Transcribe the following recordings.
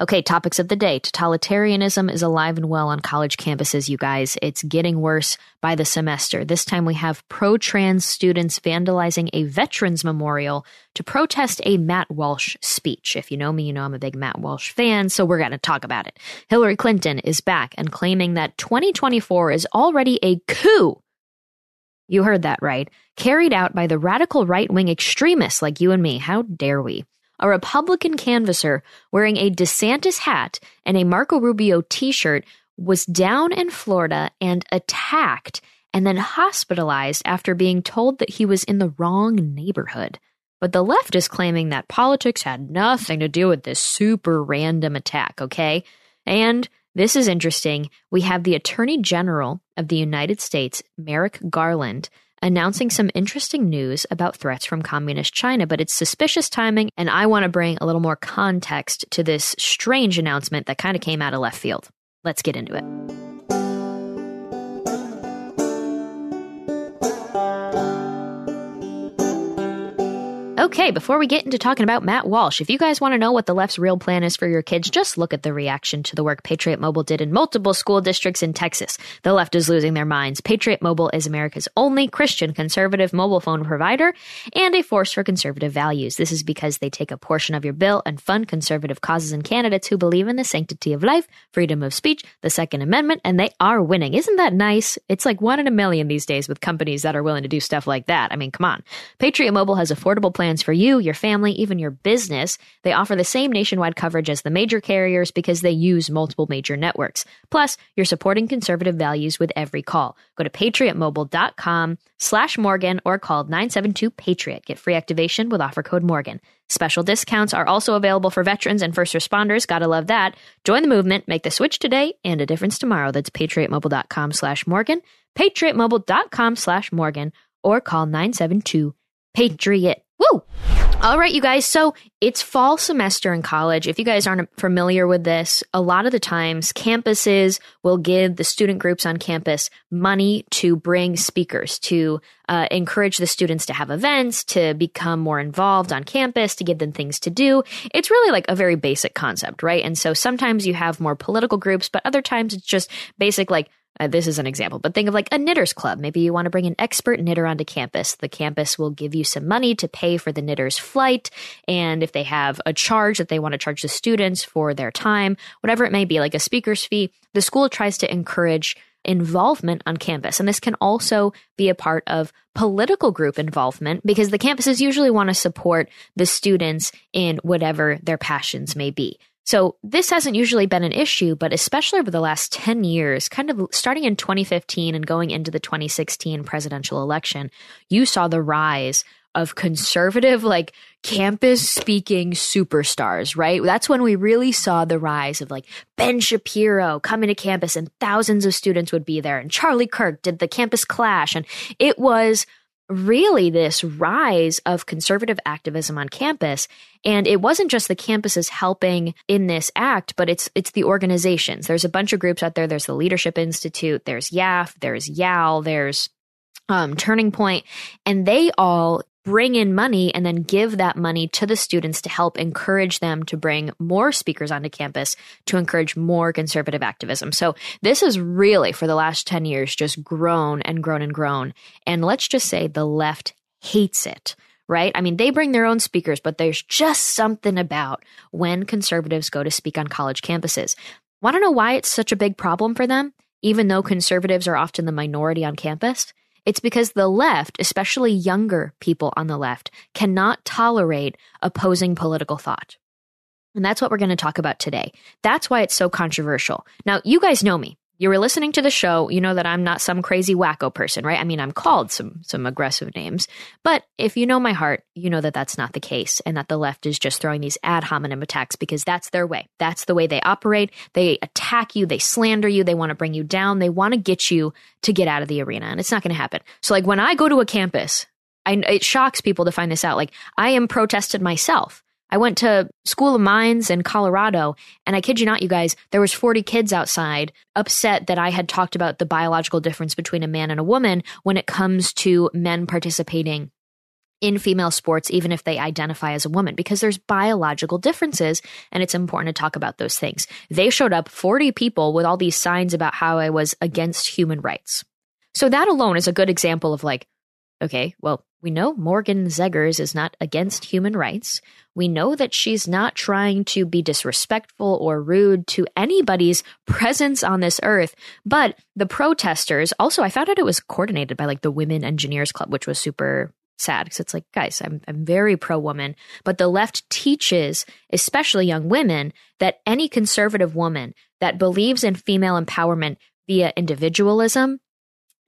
Okay, topics of the day. Totalitarianism is alive and well on college campuses, you guys. It's getting worse by the semester. This time we have pro trans students vandalizing a veterans memorial to protest a Matt Walsh speech. If you know me, you know I'm a big Matt Walsh fan, so we're going to talk about it. Hillary Clinton is back and claiming that 2024 is already a coup. You heard that right. Carried out by the radical right wing extremists like you and me. How dare we? A Republican canvasser wearing a DeSantis hat and a Marco Rubio t shirt was down in Florida and attacked and then hospitalized after being told that he was in the wrong neighborhood. But the left is claiming that politics had nothing to do with this super random attack, okay? And this is interesting. We have the Attorney General of the United States, Merrick Garland, announcing some interesting news about threats from communist China, but it's suspicious timing, and I want to bring a little more context to this strange announcement that kind of came out of left field. Let's get into it. Okay, before we get into talking about Matt Walsh, if you guys want to know what the left's real plan is for your kids, just look at the reaction to the work Patriot Mobile did in multiple school districts in Texas. The left is losing their minds. Patriot Mobile is America's only Christian conservative mobile phone provider and a force for conservative values. This is because they take a portion of your bill and fund conservative causes and candidates who believe in the sanctity of life, freedom of speech, the Second Amendment, and they are winning. Isn't that nice? It's like one in a million these days with companies that are willing to do stuff like that. I mean, come on. Patriot Mobile has affordable plans plans for you, your family, even your business. They offer the same nationwide coverage as the major carriers because they use multiple major networks. Plus, you're supporting conservative values with every call. Go to patriotmobile.com slash Morgan or call 972-PATRIOT. Get free activation with offer code Morgan. Special discounts are also available for veterans and first responders. Gotta love that. Join the movement, make the switch today and a difference tomorrow. That's patriotmobile.com slash Morgan, patriotmobile.com slash Morgan, or call 972 Patriot. Woo! All right, you guys. So it's fall semester in college. If you guys aren't familiar with this, a lot of the times campuses will give the student groups on campus money to bring speakers, to uh, encourage the students to have events, to become more involved on campus, to give them things to do. It's really like a very basic concept, right? And so sometimes you have more political groups, but other times it's just basic, like, uh, this is an example, but think of like a knitters club. Maybe you want to bring an expert knitter onto campus. The campus will give you some money to pay for the knitter's flight. And if they have a charge that they want to charge the students for their time, whatever it may be, like a speaker's fee, the school tries to encourage involvement on campus. And this can also be a part of political group involvement because the campuses usually want to support the students in whatever their passions may be. So this hasn't usually been an issue, but especially over the last 10 years, kind of starting in 2015 and going into the 2016 presidential election, you saw the rise of conservative, like campus speaking superstars, right? That's when we really saw the rise of like Ben Shapiro coming to campus and thousands of students would be there and Charlie Kirk did the campus clash and it was really this rise of conservative activism on campus. And it wasn't just the campuses helping in this act but it's it's the organizations. There's a bunch of groups out there. There's the leadership institute there's YAF there's YAL there's um, turning point and they all bring in money and then give that money to the students to help encourage them to bring more speakers onto campus to encourage more conservative activism. So this has really, for the last 10 years, just grown and grown and grown. And let's just say the left hates it. Right? I mean, they bring their own speakers, but there's just something about when conservatives go to speak on college campuses. Want to know why it's such a big problem for them, even though conservatives are often the minority on campus? It's because the left, especially younger people on the left, cannot tolerate opposing political thought. And that's what we're going to talk about today. That's why it's so controversial. Now, you guys know me. You were listening to the show, you know that I'm not some crazy wacko person, right? I mean, I'm called some some aggressive names, but if you know my heart, you know that that's not the case, and that the left is just throwing these ad hominem attacks because that's their way. That's the way they operate. They attack you, they slander you, they want to bring you down, they want to get you to get out of the arena, and it's not going to happen. So, like when I go to a campus, I, it shocks people to find this out. Like I am protested myself. I went to School of Mines in Colorado, and I kid you not, you guys, there was 40 kids outside upset that I had talked about the biological difference between a man and a woman when it comes to men participating in female sports, even if they identify as a woman, because there's biological differences and it's important to talk about those things. They showed up 40 people with all these signs about how I was against human rights. So that alone is a good example of like, okay, well, we know Morgan Zegers is not against human rights. We know that she's not trying to be disrespectful or rude to anybody's presence on this earth. But the protesters, also, I found out it was coordinated by like the Women Engineers Club, which was super sad because it's like, guys, I'm, I'm very pro woman. But the left teaches, especially young women, that any conservative woman that believes in female empowerment via individualism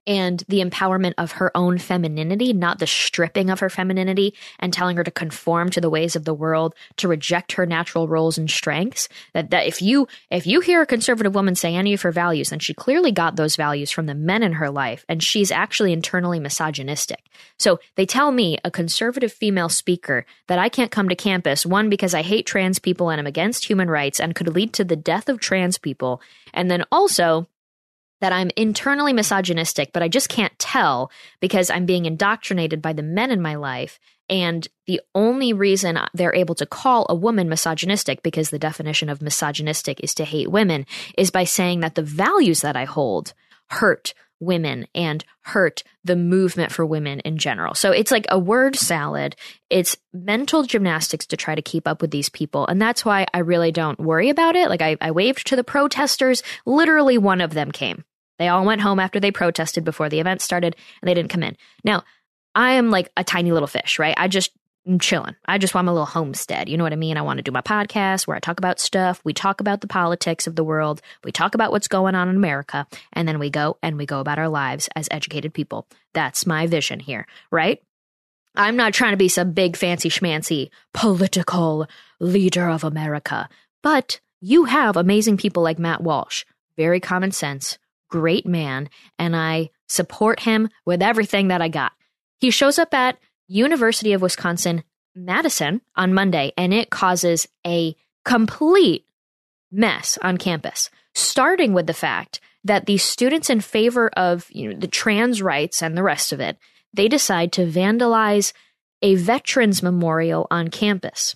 and the empowerment of her own femininity, not the stripping of her femininity and telling her to conform to the ways of the world, to reject her natural roles and strengths. That, that if you if you hear a conservative woman say any of her values, then she clearly got those values from the men in her life, and she's actually internally misogynistic. So they tell me, a conservative female speaker, that I can't come to campus, one, because I hate trans people and I'm against human rights and could lead to the death of trans people, and then also that I'm internally misogynistic, but I just can't tell because I'm being indoctrinated by the men in my life. And the only reason they're able to call a woman misogynistic, because the definition of misogynistic is to hate women, is by saying that the values that I hold hurt women and hurt the movement for women in general. So it's like a word salad. It's mental gymnastics to try to keep up with these people. And that's why I really don't worry about it. Like I, I waved to the protesters. Literally one of them came. They all went home after they protested before the event started and they didn't come in. Now, I am like a tiny little fish, right? I just I'm chilling. I just want my little homestead. You know what I mean? I want to do my podcast where I talk about stuff. We talk about the politics of the world. We talk about what's going on in America. And then we go and we go about our lives as educated people. That's my vision here, right? I'm not trying to be some big fancy schmancy political leader of America, but you have amazing people like Matt Walsh, very common sense, great man, and I support him with everything that I got. He shows up at University of Wisconsin Madison on Monday, and it causes a complete mess on campus, starting with the fact that the students in favor of you know, the trans rights and the rest of it, they decide to vandalize a veterans memorial on campus.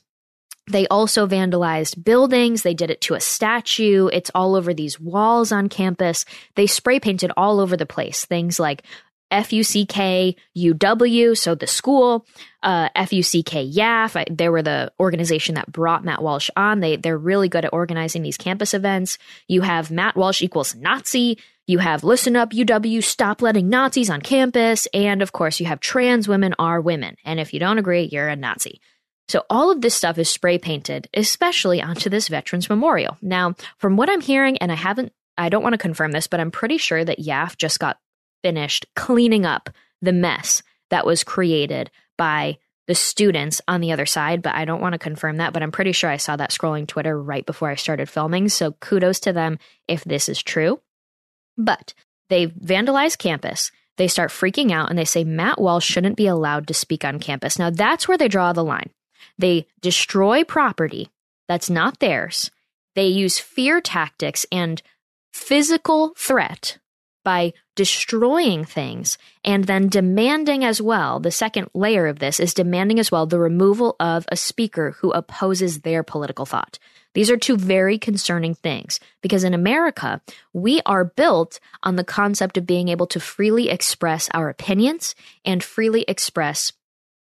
They also vandalized buildings. They did it to a statue. It's all over these walls on campus. They spray painted all over the place. Things like FUCK UW, so the school, uh, FUCK YAF. they were the organization that brought Matt Walsh on. They they're really good at organizing these campus events. You have Matt Walsh equals Nazi. You have Listen Up UW, Stop Letting Nazis on Campus, and of course you have Trans Women Are Women. And if you don't agree, you're a Nazi. So all of this stuff is spray painted, especially onto this Veterans Memorial. Now, from what I'm hearing, and I haven't, I don't want to confirm this, but I'm pretty sure that YAF just got finished cleaning up the mess that was created by the students on the other side, but I don't want to confirm that. But I'm pretty sure I saw that scrolling Twitter right before I started filming. So kudos to them if this is true. But they vandalize campus. They start freaking out and they say Matt Walsh shouldn't be allowed to speak on campus. Now that's where they draw the line. They destroy property that's not theirs. They use fear tactics and physical threat by destroying things and then demanding as well. The second layer of this is demanding as well the removal of a speaker who opposes their political thought. These are two very concerning things because in America, we are built on the concept of being able to freely express our opinions and freely express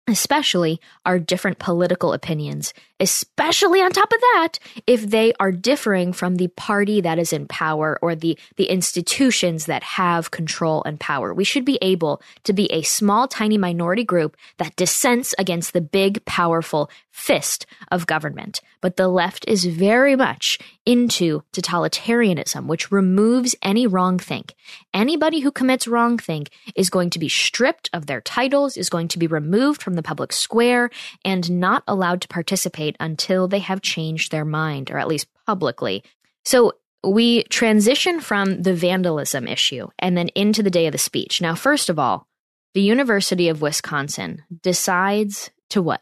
especially our different political opinions, especially on top of that, if they are differing from the party that is in power or the, the institutions that have control and power. We should be able to be a small, tiny minority group that dissents against the big, powerful fist of government. But the left is very much into totalitarianism, which removes any wrong wrongthink. Anybody who commits wrong wrongthink is going to be stripped of their titles, is going to be removed from the public square, and not allowed to participate until they have changed their mind, or at least publicly. So we transition from the vandalism issue and then into the day of the speech. Now, first of all, the University of Wisconsin decides to what?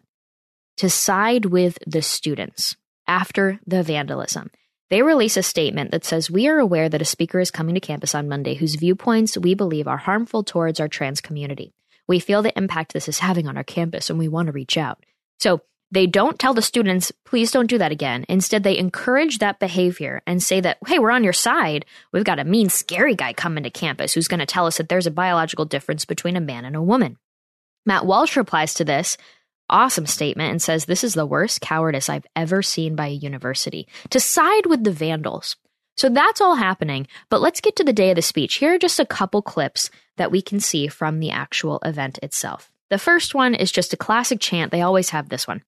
To side with the students after the vandalism. They release a statement that says, We are aware that a speaker is coming to campus on Monday whose viewpoints we believe are harmful towards our trans community. We feel the impact this is having on our campus and we want to reach out. So they don't tell the students, please don't do that again. Instead, they encourage that behavior and say that, hey, we're on your side. We've got a mean, scary guy coming to campus who's going to tell us that there's a biological difference between a man and a woman. Matt Walsh replies to this awesome statement and says, This is the worst cowardice I've ever seen by a university to side with the vandals. So that's all happening, but let's get to the day of the speech. Here are just a couple clips that we can see from the actual event itself. The first one is just a classic chant. They always have this one.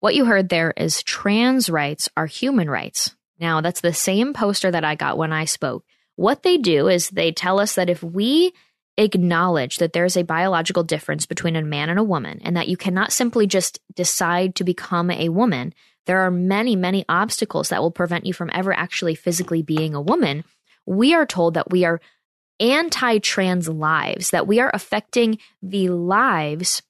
What you heard there is trans rights are human rights. Now, that's the same poster that I got when I spoke. What they do is they tell us that if we acknowledge that there is a biological difference between a man and a woman and that you cannot simply just decide to become a woman, there are many, many obstacles that will prevent you from ever actually physically being a woman. We are told that we are anti trans lives, that we are affecting the lives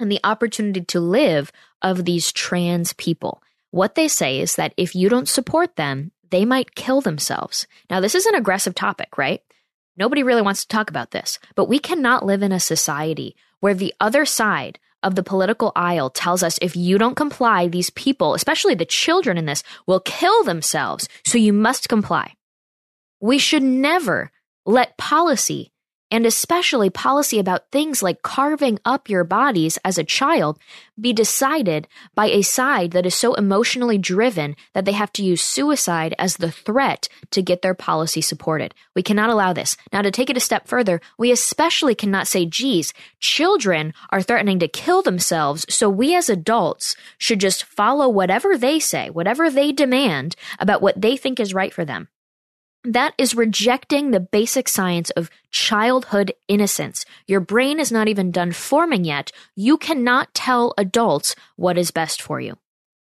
and the opportunity to live of these trans people. What they say is that if you don't support them, they might kill themselves. Now, this is an aggressive topic, right? Nobody really wants to talk about this, but we cannot live in a society where the other side of the political aisle tells us if you don't comply, these people, especially the children in this, will kill themselves. So you must comply. We should never let policy and especially policy about things like carving up your bodies as a child, be decided by a side that is so emotionally driven that they have to use suicide as the threat to get their policy supported. We cannot allow this. Now, to take it a step further, we especially cannot say, geez, children are threatening to kill themselves, so we as adults should just follow whatever they say, whatever they demand about what they think is right for them. That is rejecting the basic science of childhood innocence. Your brain is not even done forming yet. You cannot tell adults what is best for you.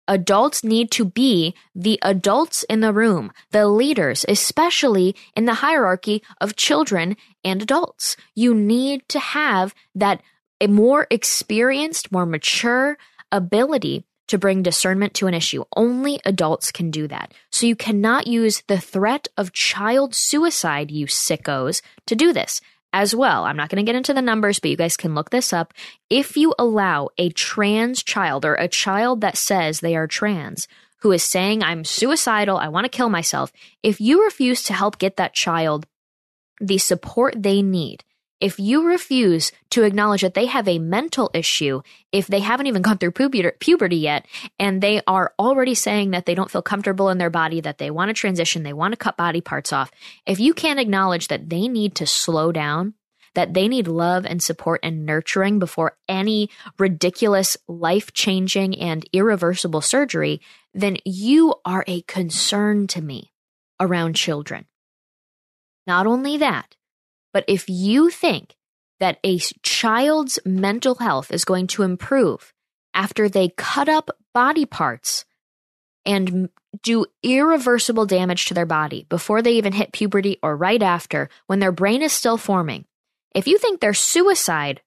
Adults need to be the adults in the room, the leaders, especially in the hierarchy of children and adults. You need to have that a more experienced, more mature ability to bring discernment to an issue. Only adults can do that. So you cannot use the threat of child suicide, you sickos, to do this as well. I'm not going to get into the numbers, but you guys can look this up. If you allow a trans child or a child that says they are trans who is saying, I'm suicidal, I want to kill myself, if you refuse to help get that child the support they need, if you refuse to acknowledge that they have a mental issue, if they haven't even gone through puberty yet, and they are already saying that they don't feel comfortable in their body, that they want to transition, they want to cut body parts off, if you can't acknowledge that they need to slow down, that they need love and support and nurturing before any ridiculous, life changing, and irreversible surgery, then you are a concern to me around children. Not only that, but if you think that a child's mental health is going to improve after they cut up body parts and do irreversible damage to their body before they even hit puberty or right after when their brain is still forming, if you think their suicide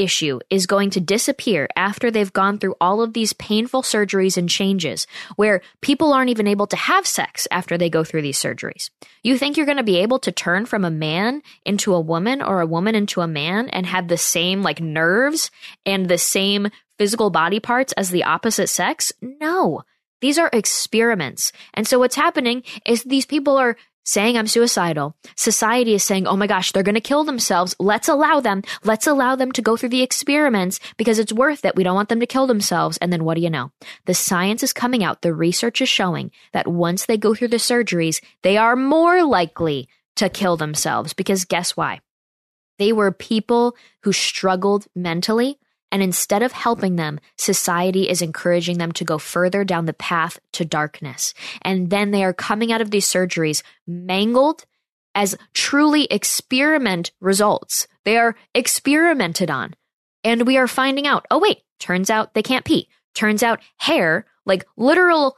issue is going to disappear after they've gone through all of these painful surgeries and changes where people aren't even able to have sex after they go through these surgeries. You think you're going to be able to turn from a man into a woman or a woman into a man and have the same like nerves and the same physical body parts as the opposite sex? No. These are experiments. And so what's happening is these people are saying I'm suicidal. Society is saying, oh my gosh, they're going to kill themselves. Let's allow them. Let's allow them to go through the experiments because it's worth it. We don't want them to kill themselves. And then what do you know? The science is coming out. The research is showing that once they go through the surgeries, they are more likely to kill themselves because guess why? They were people who struggled mentally and instead of helping them, society is encouraging them to go further down the path to darkness. And then they are coming out of these surgeries mangled as truly experiment results. They are experimented on. And we are finding out, oh, wait, turns out they can't pee. Turns out hair, like literal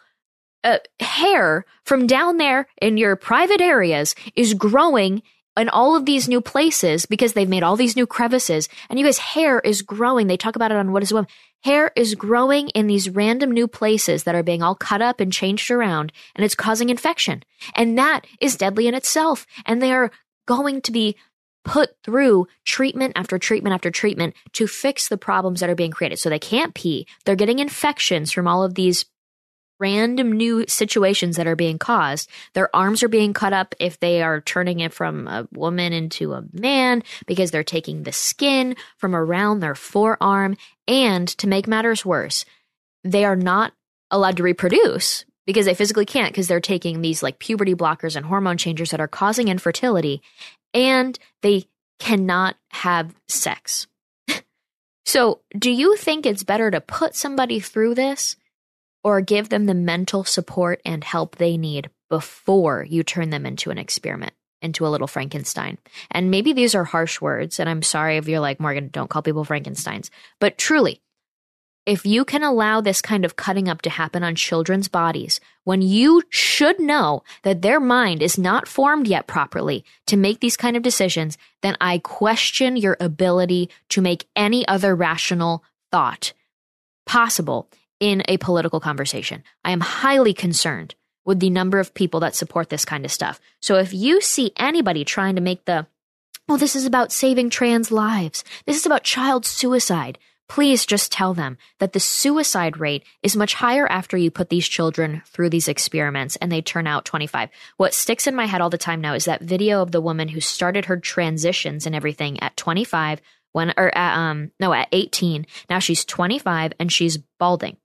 uh, hair from down there in your private areas, is growing in all of these new places because they've made all these new crevices. And you guys hair is growing. They talk about it on what is a woman hair is growing in these random new places that are being all cut up and changed around and it's causing infection. And that is deadly in itself. And they are going to be put through treatment after treatment after treatment to fix the problems that are being created. So they can't pee. They're getting infections from all of these random new situations that are being caused. Their arms are being cut up if they are turning it from a woman into a man because they're taking the skin from around their forearm. And to make matters worse, they are not allowed to reproduce because they physically can't because they're taking these like puberty blockers and hormone changers that are causing infertility and they cannot have sex. so, do you think it's better to put somebody through this or give them the mental support and help they need before you turn them into an experiment, into a little Frankenstein. And maybe these are harsh words, and I'm sorry if you're like, Morgan, don't call people Frankensteins. But truly, if you can allow this kind of cutting up to happen on children's bodies, when you should know that their mind is not formed yet properly to make these kind of decisions, then I question your ability to make any other rational thought possible in a political conversation. I am highly concerned with the number of people that support this kind of stuff. So if you see anybody trying to make the, oh, this is about saving trans lives, this is about child suicide, please just tell them that the suicide rate is much higher after you put these children through these experiments and they turn out 25. What sticks in my head all the time now is that video of the woman who started her transitions and everything at 25 when or at, um no at 18 now she's 25 and she's balding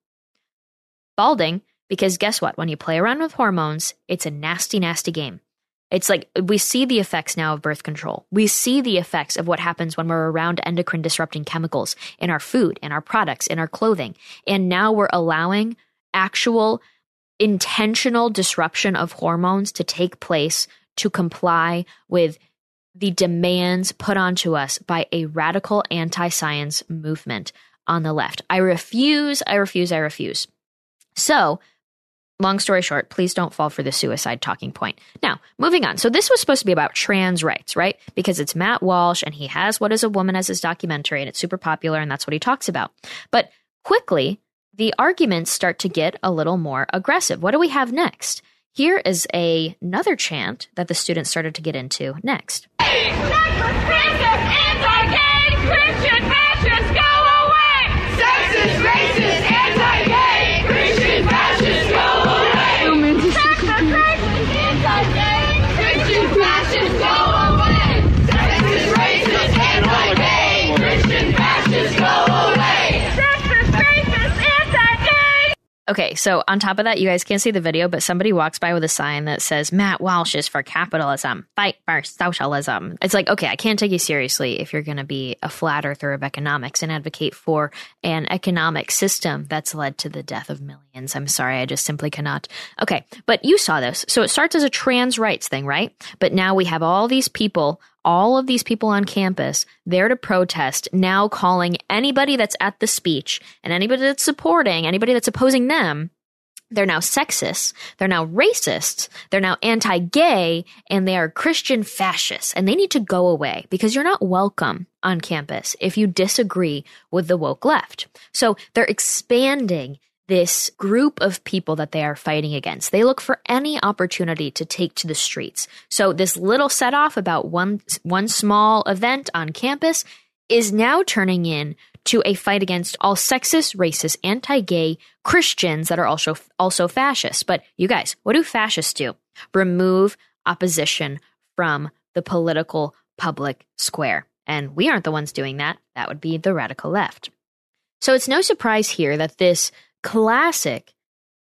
balding because guess what? When you play around with hormones, it's a nasty, nasty game. It's like we see the effects now of birth control. We see the effects of what happens when we're around endocrine disrupting chemicals in our food, in our products, in our clothing. And now we're allowing actual intentional disruption of hormones to take place to comply with the demands put onto us by a radical anti science movement on the left. I refuse, I refuse, I refuse. So, long story short, please don't fall for the suicide talking point. Now, moving on. So, this was supposed to be about trans rights, right? Because it's Matt Walsh and he has What is a Woman as his documentary and it's super popular and that's what he talks about. But quickly, the arguments start to get a little more aggressive. What do we have next? Here is a, another chant that the students started to get into next. Okay, so on top of that, you guys can't see the video, but somebody walks by with a sign that says, Matt Walsh is for capitalism, fight for socialism. It's like, okay, I can't take you seriously if you're going to be a flat earther of economics and advocate for an economic system that's led to the death of millions. I'm sorry, I just simply cannot. Okay, but you saw this. So it starts as a trans rights thing, right? But now we have all these people all of these people on campus there to protest, now calling anybody that's at the speech and anybody that's supporting, anybody that's opposing them, they're now sexist, they're now racist, they're now anti gay, and they are Christian fascists. And they need to go away because you're not welcome on campus if you disagree with the woke left. So they're expanding this group of people that they are fighting against. They look for any opportunity to take to the streets. So this little set off about one one small event on campus is now turning in to a fight against all sexist, racist, anti-gay Christians that are also also fascist. But you guys, what do fascists do? Remove opposition from the political public square. And we aren't the ones doing that. That would be the radical left. So it's no surprise here that this classic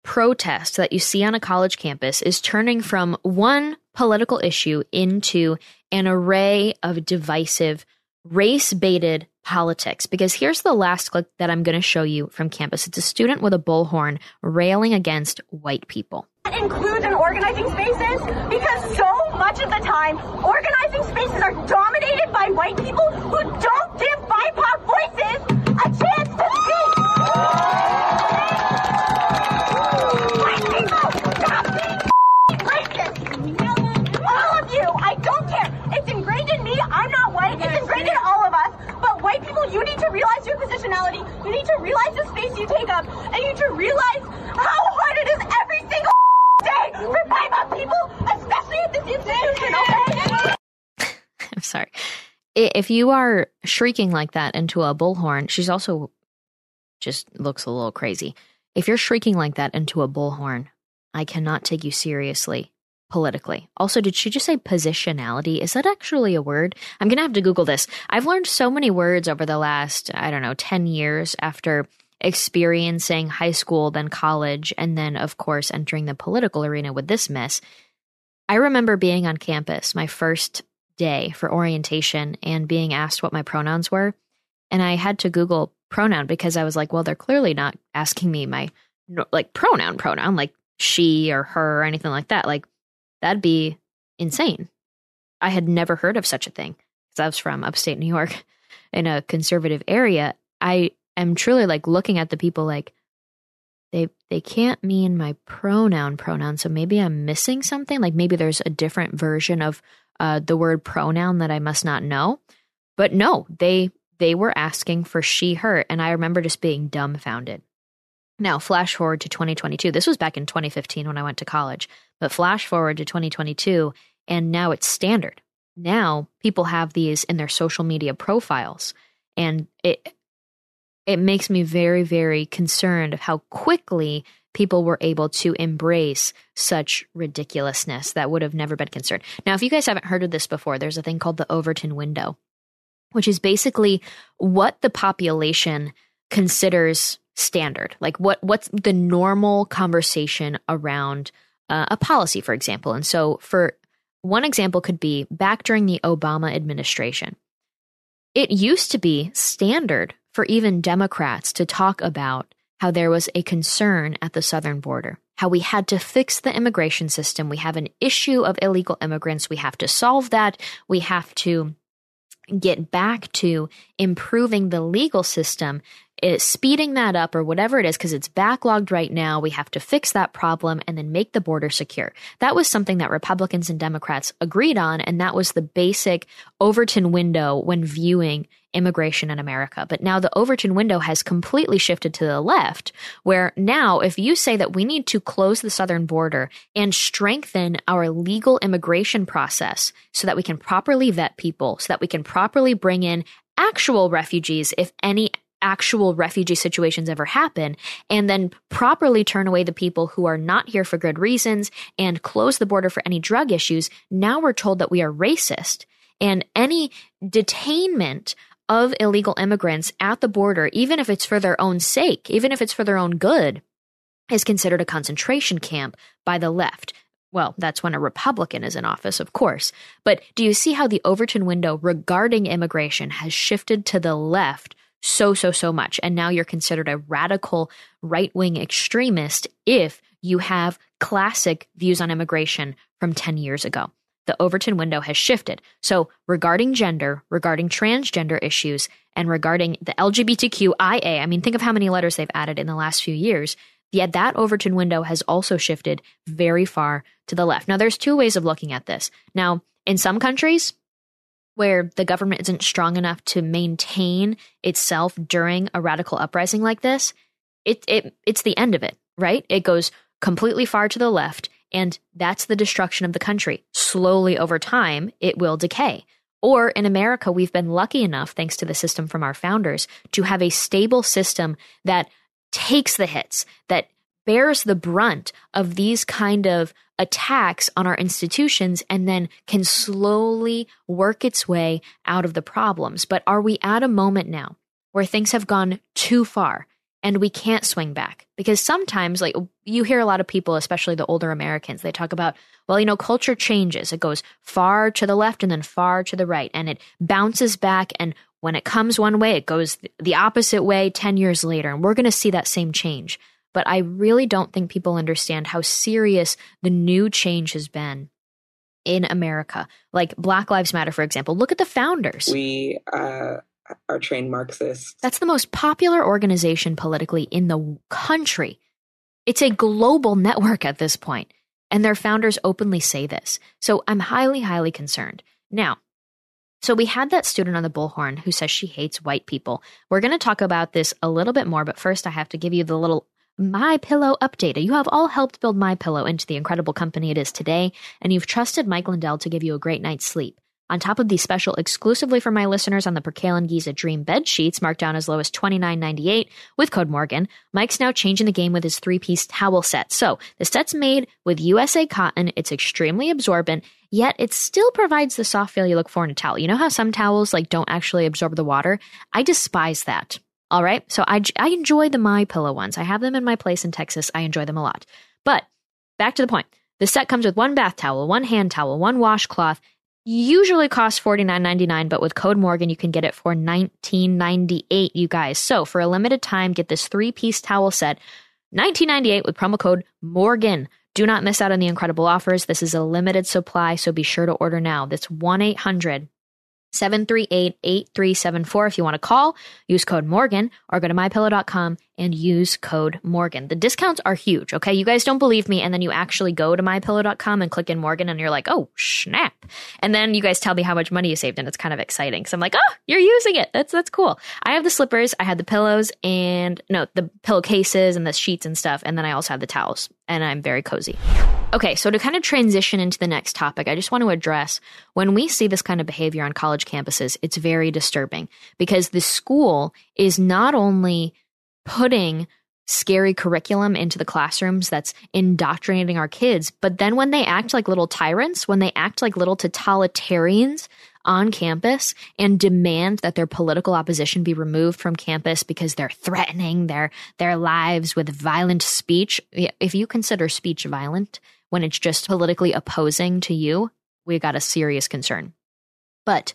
protest that you see on a college campus is turning from one political issue into an array of divisive, race baited politics. Because here's the last clip that I'm going to show you from campus. It's a student with a bullhorn railing against white people. That includes in organizing spaces because so much of the time, organizing spaces are dominated by white people who don't give BIPOC voices a chance to speak. In me. I'm not white. It's ingrained in all of us. But white people, you need to realize your positionality. You need to realize the space you take up, and you need to realize how hard it is every single day for BIPOC people, especially at this institution. Okay? I'm sorry. If you are shrieking like that into a bullhorn, she's also just looks a little crazy. If you're shrieking like that into a bullhorn, I cannot take you seriously politically. Also, did she just say positionality? Is that actually a word? I'm going to have to Google this. I've learned so many words over the last, I don't know, 10 years after experiencing high school, then college, and then, of course, entering the political arena with this mess. I remember being on campus my first day for orientation and being asked what my pronouns were. And I had to Google pronoun because I was like, well, they're clearly not asking me my like pronoun, pronoun, like she or her or anything like that. Like, that'd be insane. I had never heard of such a thing. Because I was from upstate New York in a conservative area. I am truly like looking at the people like, they they can't mean my pronoun pronoun so maybe i'm missing something. Like maybe there's a different version of uh, the word pronoun that i must not know. But no they they were asking for she her and i remember just being dumbfounded. Now flash forward to 2022 this was back in 2015 when i went to college but flash forward to 2022 and now it's standard now people have these in their social media profiles and it it makes me very, very concerned of how quickly people were able to embrace such ridiculousness that would have never been concerned. Now, if you guys haven't heard of this before, there's a thing called the Overton window, which is basically what the population considers standard. Like what what's the normal conversation around uh, a policy, for example. And so, for one example, could be back during the Obama administration. It used to be standard for even Democrats to talk about how there was a concern at the southern border, how we had to fix the immigration system. We have an issue of illegal immigrants. We have to solve that. We have to get back to improving the legal system, eh, speeding that up or whatever it is, because it's backlogged right now. We have to fix that problem and then make the border secure. That was something that Republicans and Democrats agreed on, and that was the basic Overton window when viewing immigration in America. But now the Overton window has completely shifted to the left, where now if you say that we need to close the southern border and strengthen our legal immigration process so that we can properly vet people, so that we can properly bring in actual refugees if any actual refugee situations ever happen, and then properly turn away the people who are not here for good reasons and close the border for any drug issues, now we're told that we are racist. And any detainment of illegal immigrants at the border, even if it's for their own sake, even if it's for their own good, is considered a concentration camp by the left. Well, that's when a Republican is in office, of course. But do you see how the Overton window regarding immigration has shifted to the left so, so, so much? And now you're considered a radical right wing extremist if you have classic views on immigration from 10 years ago the Overton window has shifted. So, regarding gender, regarding transgender issues, and regarding the LGBTQIA, I mean, think of how many letters they've added in the last few years. Yet that Overton window has also shifted very far to the left. Now, there's two ways of looking at this. Now, in some countries, where the government isn't strong enough to maintain itself during a radical uprising like this, it, it it's the end of it, right? It goes completely far to the left and that's the destruction of the country. Slowly over time, it will decay. Or in America, we've been lucky enough, thanks to the system from our founders, to have a stable system that takes the hits, that bears the brunt of these kind of attacks on our institutions and then can slowly work its way out of the problems. But are we at a moment now where things have gone too far and we can't swing back? Because sometimes, like, you hear a lot of people, especially the older Americans, they talk about, well, you know, culture changes. It goes far to the left and then far to the right, and it bounces back. And when it comes one way, it goes the opposite way 10 years later. And we're going to see that same change but I really don't think people understand how serious the new change has been in America. Like Black Lives Matter, for example. Look at the founders. We uh, are trained Marxists. That's the most popular organization politically in the country. It's a global network at this point, and their founders openly say this. So I'm highly, highly concerned. Now, so we had that student on the bullhorn who says she hates white people. We're going to talk about this a little bit more, but first I have to give you the little my Pillow update. You have all helped build My Pillow into the incredible company it is today, and you've trusted Mike Lindell to give you a great night's sleep. On top of the special exclusively for my listeners on the Percale Giza Dream bed sheets marked down as low as $29.98 with code Morgan, Mike's now changing the game with his three-piece towel set. So the set's made with USA cotton. It's extremely absorbent, yet it still provides the soft feel you look for in a towel. You know how some towels like don't actually absorb the water? I despise that. All right. So I, I enjoy the My Pillow ones. I have them in my place in Texas. I enjoy them a lot. But back to the point. The set comes with one bath towel, one hand towel, one washcloth. Usually costs $49.99, but with code Morgan, you can get it for $19.98, you guys. So for a limited time, get this three piece towel set, $19.98 with promo code Morgan. Do not miss out on the incredible offers. This is a limited supply, so be sure to order now. That's 1 800 738 8374. If you want to call, use code Morgan or go to mypillow.com and use code Morgan. The discounts are huge, okay? You guys don't believe me, and then you actually go to mypillow.com and click in Morgan, and you're like, oh, snap. And then you guys tell me how much money you saved, and it's kind of exciting. So I'm like, oh, you're using it. That's that's cool. I have the slippers, I had the pillows, and no, the pillowcases and the sheets and stuff, and then I also have the towels, and I'm very cozy. Okay, so to kind of transition into the next topic, I just want to address when we see this kind of behavior on college campuses, it's very disturbing because the school is not only putting scary curriculum into the classrooms that's indoctrinating our kids, but then when they act like little tyrants, when they act like little totalitarians on campus and demand that their political opposition be removed from campus because they're threatening their their lives with violent speech, if you consider speech violent, when it's just politically opposing to you, we got a serious concern. But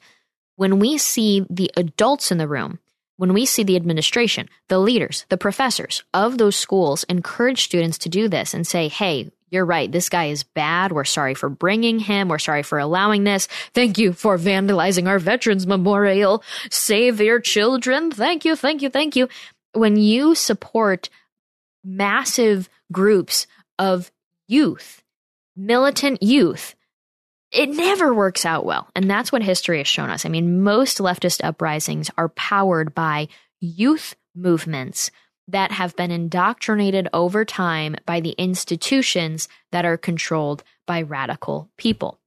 when we see the adults in the room, when we see the administration, the leaders, the professors of those schools encourage students to do this and say, hey, you're right. This guy is bad. We're sorry for bringing him. We're sorry for allowing this. Thank you for vandalizing our Veterans Memorial. Save your children. Thank you, thank you, thank you. When you support massive groups of youth militant youth, it never works out well. And that's what history has shown us. I mean, most leftist uprisings are powered by youth movements that have been indoctrinated over time by the institutions that are controlled by radical people.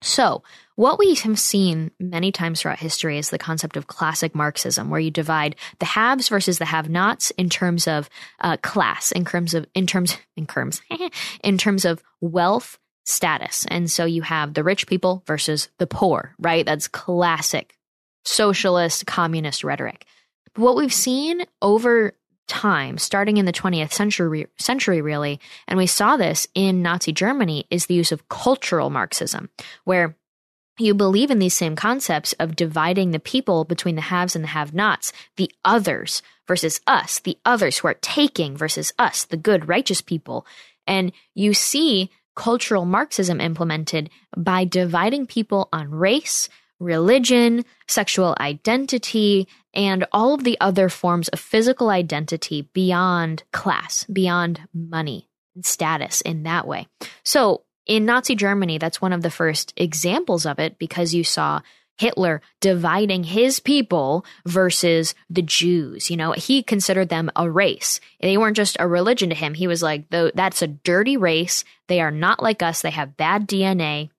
So, what we have seen many times throughout history is the concept of classic Marxism, where you divide the haves versus the have-nots in terms of uh, class, in terms of in terms in terms in terms of wealth status, and so you have the rich people versus the poor, right? That's classic socialist communist rhetoric. But what we've seen over time, starting in the 20th century, century really, and we saw this in Nazi Germany, is the use of cultural Marxism, where you believe in these same concepts of dividing the people between the haves and the have nots, the others versus us, the others who are taking versus us, the good, righteous people. And you see cultural Marxism implemented by dividing people on race, religion, sexual identity, and all of the other forms of physical identity beyond class, beyond money and status in that way. So in Nazi Germany, that's one of the first examples of it because you saw Hitler dividing his people versus the Jews. You know, he considered them a race. They weren't just a religion to him. He was like, that's a dirty race. They are not like us. They have bad DNA,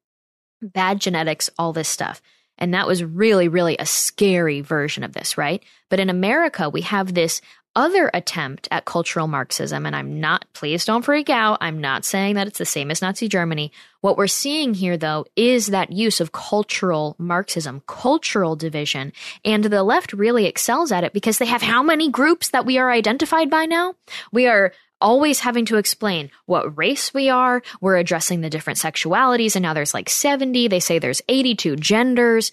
bad genetics, all this stuff. And that was really, really a scary version of this, right? But in America, we have this other attempt at cultural Marxism, and I'm not, please don't freak out. I'm not saying that it's the same as Nazi Germany. What we're seeing here, though, is that use of cultural Marxism, cultural division. And the left really excels at it because they have how many groups that we are identified by now? We are always having to explain what race we are. We're addressing the different sexualities, and now there's like 70. They say there's 82 genders.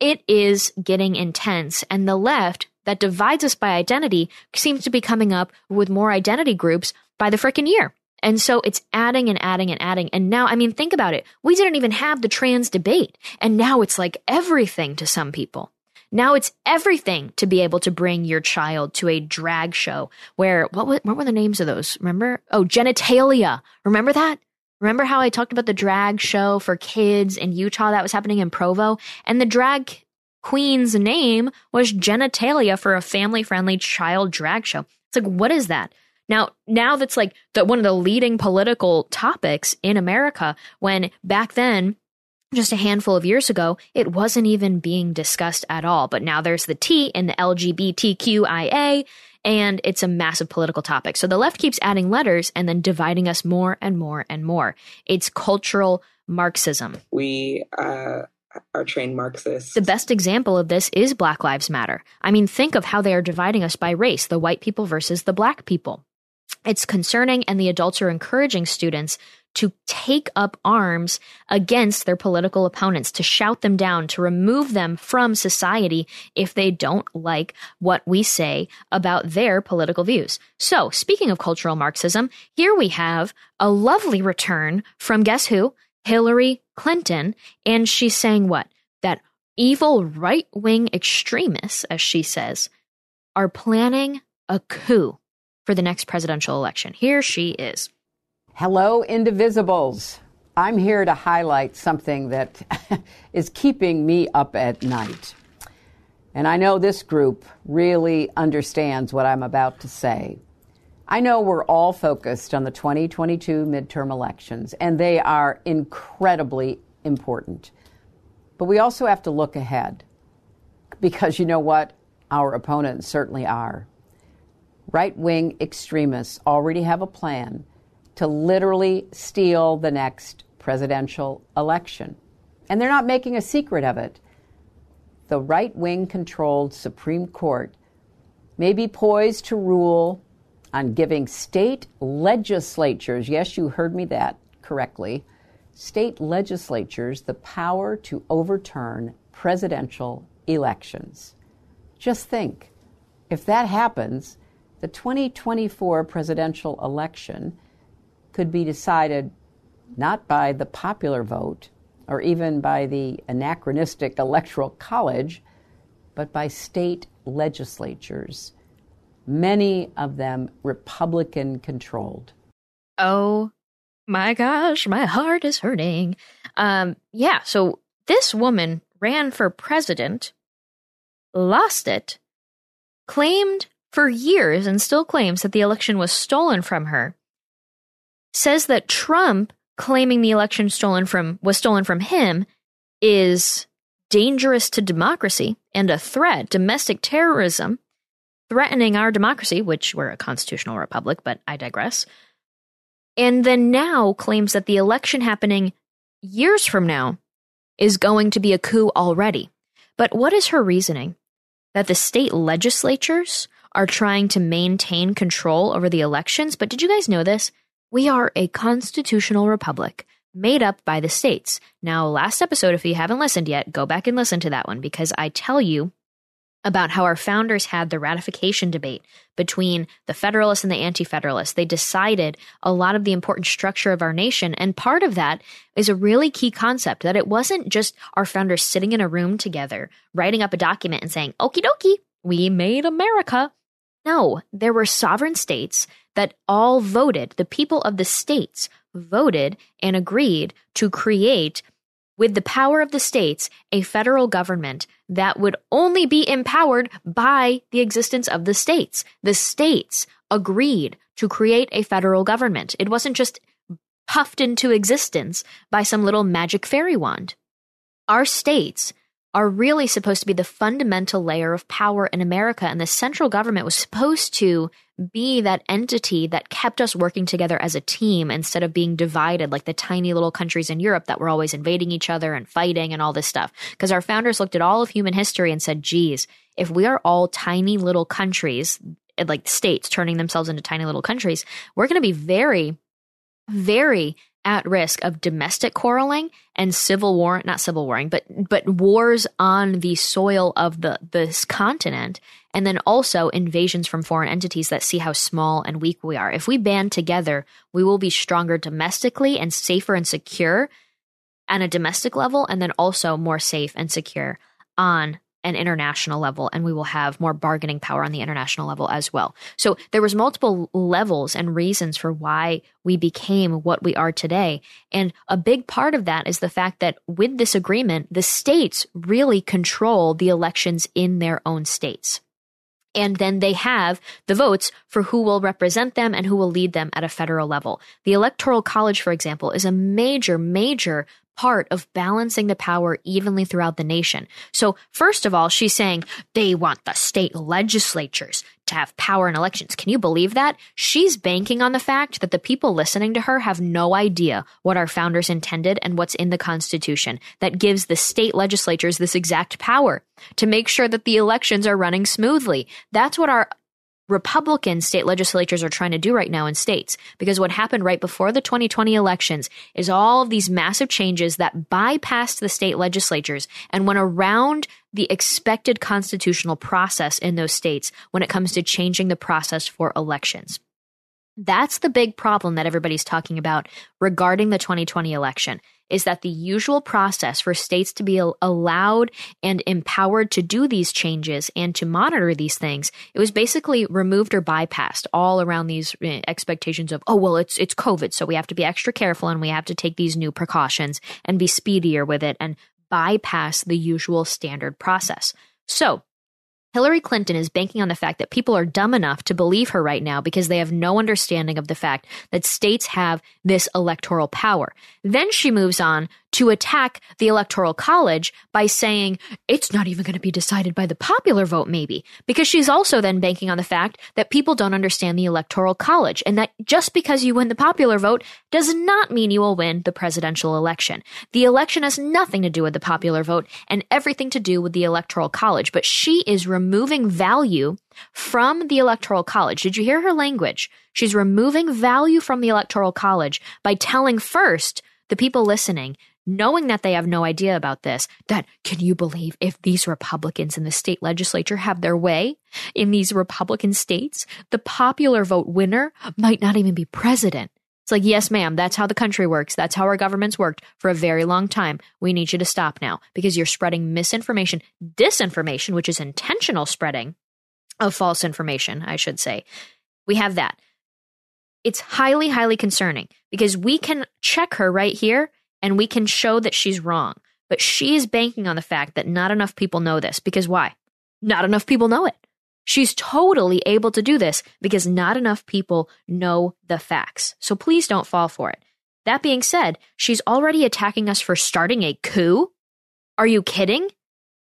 It is getting intense, and the left that divides us by identity seems to be coming up with more identity groups by the frickin' year. And so it's adding and adding and adding. And now, I mean, think about it. We didn't even have the trans debate. And now it's like everything to some people. Now it's everything to be able to bring your child to a drag show where, what, what were the names of those? Remember? Oh, genitalia. Remember that? Remember how I talked about the drag show for kids in Utah that was happening in Provo? And the drag queen's name was genitalia for a family friendly child drag show. It's like, what is that? Now, now that's like the, one of the leading political topics in America when back then just a handful of years ago, it wasn't even being discussed at all. But now there's the T in the LGBTQIA, and it's a massive political topic. So the left keeps adding letters and then dividing us more and more and more. It's cultural Marxism. We uh, are trained Marxists. The best example of this is Black Lives Matter. I mean, think of how they are dividing us by race the white people versus the black people. It's concerning, and the adults are encouraging students to take up arms against their political opponents, to shout them down, to remove them from society if they don't like what we say about their political views. So, speaking of cultural Marxism, here we have a lovely return from guess who? Hillary Clinton. And she's saying what? That evil right wing extremists, as she says, are planning a coup for the next presidential election. Here she is. Hello, Indivisibles. I'm here to highlight something that is keeping me up at night. And I know this group really understands what I'm about to say. I know we're all focused on the 2022 midterm elections, and they are incredibly important. But we also have to look ahead because you know what? Our opponents certainly are. Right wing extremists already have a plan to literally steal the next presidential election. And they're not making a secret of it. The right wing controlled Supreme Court may be poised to rule on giving state legislatures, yes, you heard me that correctly, state legislatures the power to overturn presidential elections. Just think if that happens, the 2024 presidential election could be decided not by the popular vote or even by the anachronistic electoral college, but by state legislatures, many of them Republican controlled. Oh my gosh, my heart is hurting. Um, yeah, so this woman ran for president, lost it, claimed for years and still claims that the election was stolen from her says that Trump claiming the election stolen from was stolen from him is dangerous to democracy and a threat, domestic terrorism, threatening our democracy, which we're a constitutional republic, but I digress. And then now claims that the election happening years from now is going to be a coup already. But what is her reasoning? That the state legislatures are trying to maintain control over the elections. But did you guys know this? We are a constitutional republic made up by the states. Now, last episode, if you haven't listened yet, go back and listen to that one because I tell you about how our founders had the ratification debate between the Federalists and the Anti Federalists. They decided a lot of the important structure of our nation. And part of that is a really key concept that it wasn't just our founders sitting in a room together, writing up a document and saying, okie dokie, we made America. No, there were sovereign states that all voted, the people of the states voted and agreed to create, with the power of the states, a federal government that would only be empowered by the existence of the states. The states agreed to create a federal government. It wasn't just puffed into existence by some little magic fairy wand. Our states are really supposed to be the fundamental layer of power in America. And the central government was supposed to be that entity that kept us working together as a team instead of being divided like the tiny little countries in Europe that were always invading each other and fighting and all this stuff. Because our founders looked at all of human history and said, geez, if we are all tiny little countries, like states turning themselves into tiny little countries, we're going to be very, very at risk of domestic quarreling and civil war not civil warring but but wars on the soil of the this continent and then also invasions from foreign entities that see how small and weak we are. If we band together we will be stronger domestically and safer and secure on a domestic level and then also more safe and secure on an international level and we will have more bargaining power on the international level as well. So there was multiple levels and reasons for why we became what we are today. And a big part of that is the fact that with this agreement, the states really control the elections in their own states. And then they have the votes for who will represent them and who will lead them at a federal level. The Electoral College, for example, is a major, major part of balancing the power evenly throughout the nation. So, first of all, she's saying they want the state legislatures to have power in elections. Can you believe that? She's banking on the fact that the people listening to her have no idea what our founders intended and what's in the Constitution that gives the state legislatures this exact power to make sure that the elections are running smoothly. That's what our Republican state legislatures are trying to do right now in states. Because what happened right before the 2020 elections is all of these massive changes that bypassed the state legislatures and went around the expected constitutional process in those states when it comes to changing the process for elections. That's the big problem that everybody's talking about regarding the 2020 election is that the usual process for states to be allowed and empowered to do these changes and to monitor these things, it was basically removed or bypassed all around these eh, expectations of, oh, well, it's, it's COVID. So we have to be extra careful and we have to take these new precautions and be speedier with it and bypass the usual standard process. So Hillary Clinton is banking on the fact that people are dumb enough to believe her right now because they have no understanding of the fact that states have this electoral power. Then she moves on to attack the Electoral College by saying it's not even going to be decided by the popular vote, maybe, because she's also then banking on the fact that people don't understand the Electoral College and that just because you win the popular vote does not mean you will win the presidential election. The election has nothing to do with the popular vote and everything to do with the Electoral College, but she is removing value from the Electoral College. Did you hear her language? She's removing value from the Electoral College by telling first the people listening knowing that they have no idea about this, that can you believe if these Republicans in the state legislature have their way in these Republican states, the popular vote winner might not even be president. It's like, yes, ma'am, that's how the country works. That's how our governments worked for a very long time. We need you to stop now because you're spreading misinformation, disinformation, which is intentional spreading of false information, I should say. We have that. It's highly, highly concerning because we can check her right here and we can show that she's wrong. But she is banking on the fact that not enough people know this. Because why? Not enough people know it. She's totally able to do this because not enough people know the facts. So please don't fall for it. That being said, she's already attacking us for starting a coup? Are you kidding?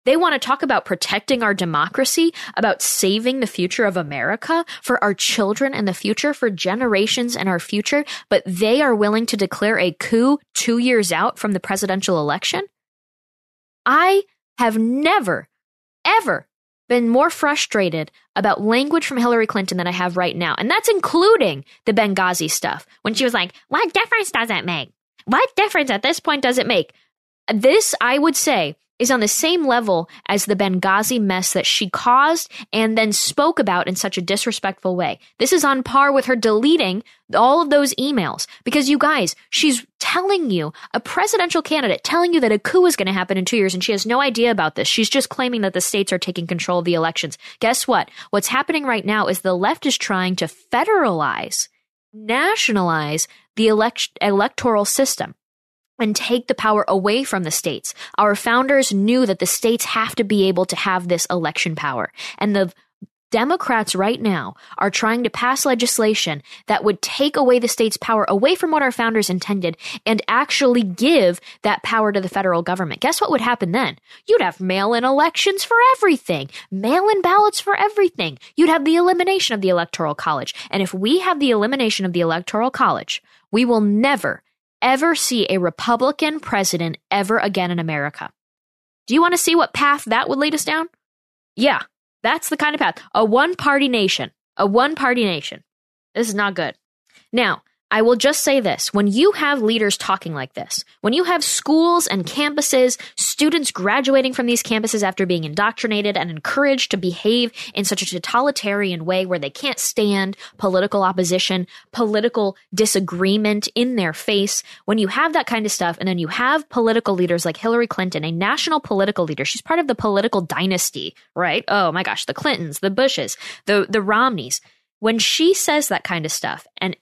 They want to talk about protecting our democracy, about saving the future of America for our children and the future for generations and our future, but they are willing to declare a coup two years out from the presidential election? I have never, ever been more frustrated about language from Hillary Clinton than I have right now. And that's including the Benghazi stuff when she was like, what difference does it make? What difference at this point does it make? This, I would say, is on the same level as the Benghazi mess that she caused and then spoke about in such a disrespectful way. This is on par with her deleting all of those emails because you guys, she's telling you, a presidential candidate telling you that a coup is going to happen in two years and she has no idea about this. She's just claiming that the states are taking control of the elections. Guess what? What's happening right now is the left is trying to federalize, nationalize the elect- electoral system and take the power away from the states. Our founders knew that the states have to be able to have this election power. And the Democrats right now are trying to pass legislation that would take away the state's power away from what our founders intended and actually give that power to the federal government. Guess what would happen then? You'd have mail in elections for everything, mail in ballots for everything. You'd have the elimination of the Electoral College. And if we have the elimination of the Electoral College, we will never, ever see a Republican president ever again in America. Do you want to see what path that would lead us down? Yeah, that's the kind of path. A one party nation. A one party nation. This is not good. Now, I will just say this when you have leaders talking like this, when you have schools and campuses, students graduating from these campuses after being indoctrinated and encouraged to behave in such a totalitarian way where they can't stand political opposition, political disagreement in their face, when you have that kind of stuff, and then you have political leaders like Hillary Clinton, a national political leader, she's part of the political dynasty, right? Oh my gosh, the Clintons, the Bushes, the, the Romneys when she says that kind of stuff and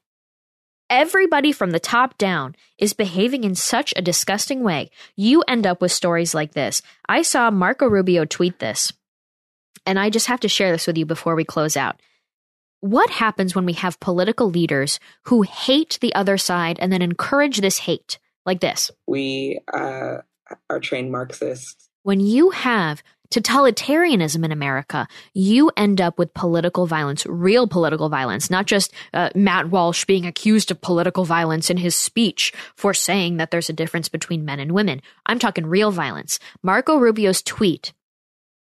everybody from the top down is behaving in such a disgusting way, you end up with stories like this. I saw Marco Rubio tweet this, and I just have to share this with you before we close out. What happens when we have political leaders who hate the other side and then encourage this hate like this? We uh, are trained Marxists. When you have totalitarianism in America, you end up with political violence, real political violence, not just uh, Matt Walsh being accused of political violence in his speech for saying that there's a difference between men and women. I'm talking real violence. Marco Rubio's tweet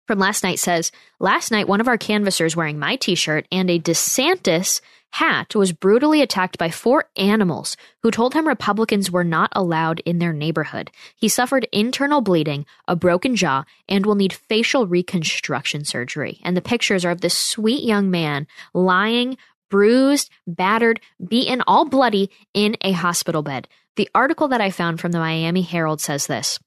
from last night says, Last night, one of our canvassers wearing my t shirt and a DeSantis Hat was brutally attacked by four animals who told him Republicans were not allowed in their neighborhood. He suffered internal bleeding, a broken jaw, and will need facial reconstruction surgery. And the pictures are of this sweet young man lying, bruised, battered, beaten, all bloody in a hospital bed. The article that I found from the Miami Herald says this.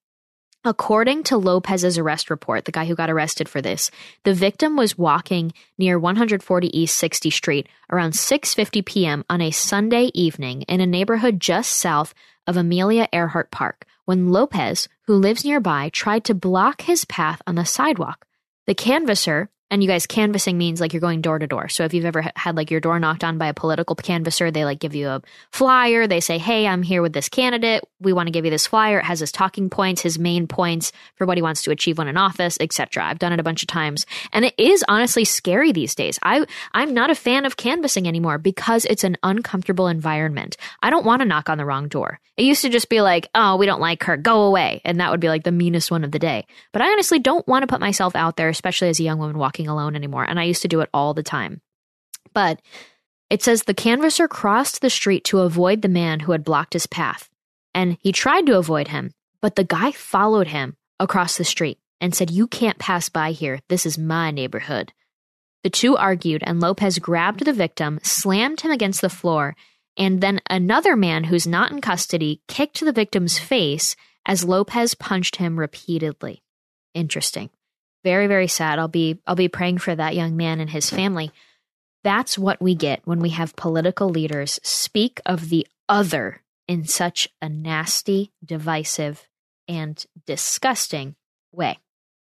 According to Lopez's arrest report, the guy who got arrested for this, the victim was walking near 140 East 60th Street around 6:50 p.m. on a Sunday evening in a neighborhood just south of Amelia Earhart Park when Lopez, who lives nearby, tried to block his path on the sidewalk. The canvasser and you guys canvassing means like you're going door to door. So if you've ever had like your door knocked on by a political canvasser, they like give you a flyer. They say, "Hey, I'm here with this candidate. We want to give you this flyer. It has his talking points, his main points for what he wants to achieve when in office, etc." I've done it a bunch of times, and it is honestly scary these days. I I'm not a fan of canvassing anymore because it's an uncomfortable environment. I don't want to knock on the wrong door. It used to just be like, "Oh, we don't like her. Go away." And that would be like the meanest one of the day. But I honestly don't want to put myself out there, especially as a young woman walking walking alone anymore. And I used to do it all the time. But it says the canvasser crossed the street to avoid the man who had blocked his path. And he tried to avoid him, but the guy followed him across the street and said, You can't pass by here. This is my neighborhood. The two argued, and Lopez grabbed the victim, slammed him against the floor, and then another man who's not in custody kicked the victim's face as Lopez punched him repeatedly. Interesting. Very, very sad. I'll be I'll be praying for that young man and his family. That's what we get when we have political leaders speak of the other in such a nasty, divisive, and disgusting way.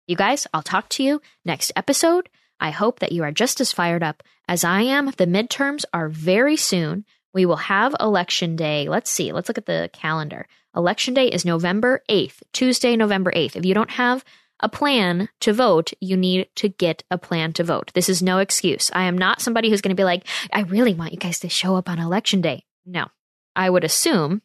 You guys, I'll talk to you next episode. I hope that you are just as fired up as I am. The midterms are very soon. We will have election day. Let's see. Let's look at the calendar. Election day is November 8th, Tuesday, November 8th. If you don't have a plan to vote, you need to get a plan to vote. This is no excuse. I am not somebody who's going to be like, I really want you guys to show up on election day. No. I would assume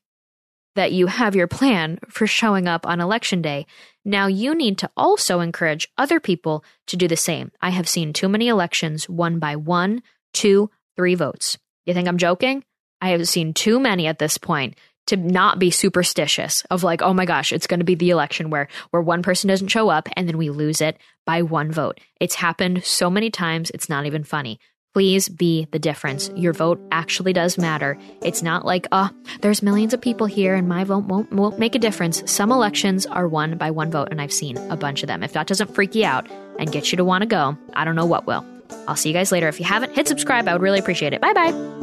that you have your plan for showing up on election day. Now you need to also encourage other people to do the same. I have seen too many elections won by one, two, three votes. You think I'm joking? I have seen too many at this point to not be superstitious of like, oh my gosh, it's going to be the election where where one person doesn't show up and then we lose it by one vote. It's happened so many times, it's not even funny. Please be the difference. Your vote actually does matter. It's not like, oh, there's millions of people here and my vote won't, won't make a difference. Some elections are won by one vote, and I've seen a bunch of them. If that doesn't freak you out and get you to want to go, I don't know what will. I'll see you guys later. If you haven't, hit subscribe. I would really appreciate it. Bye bye.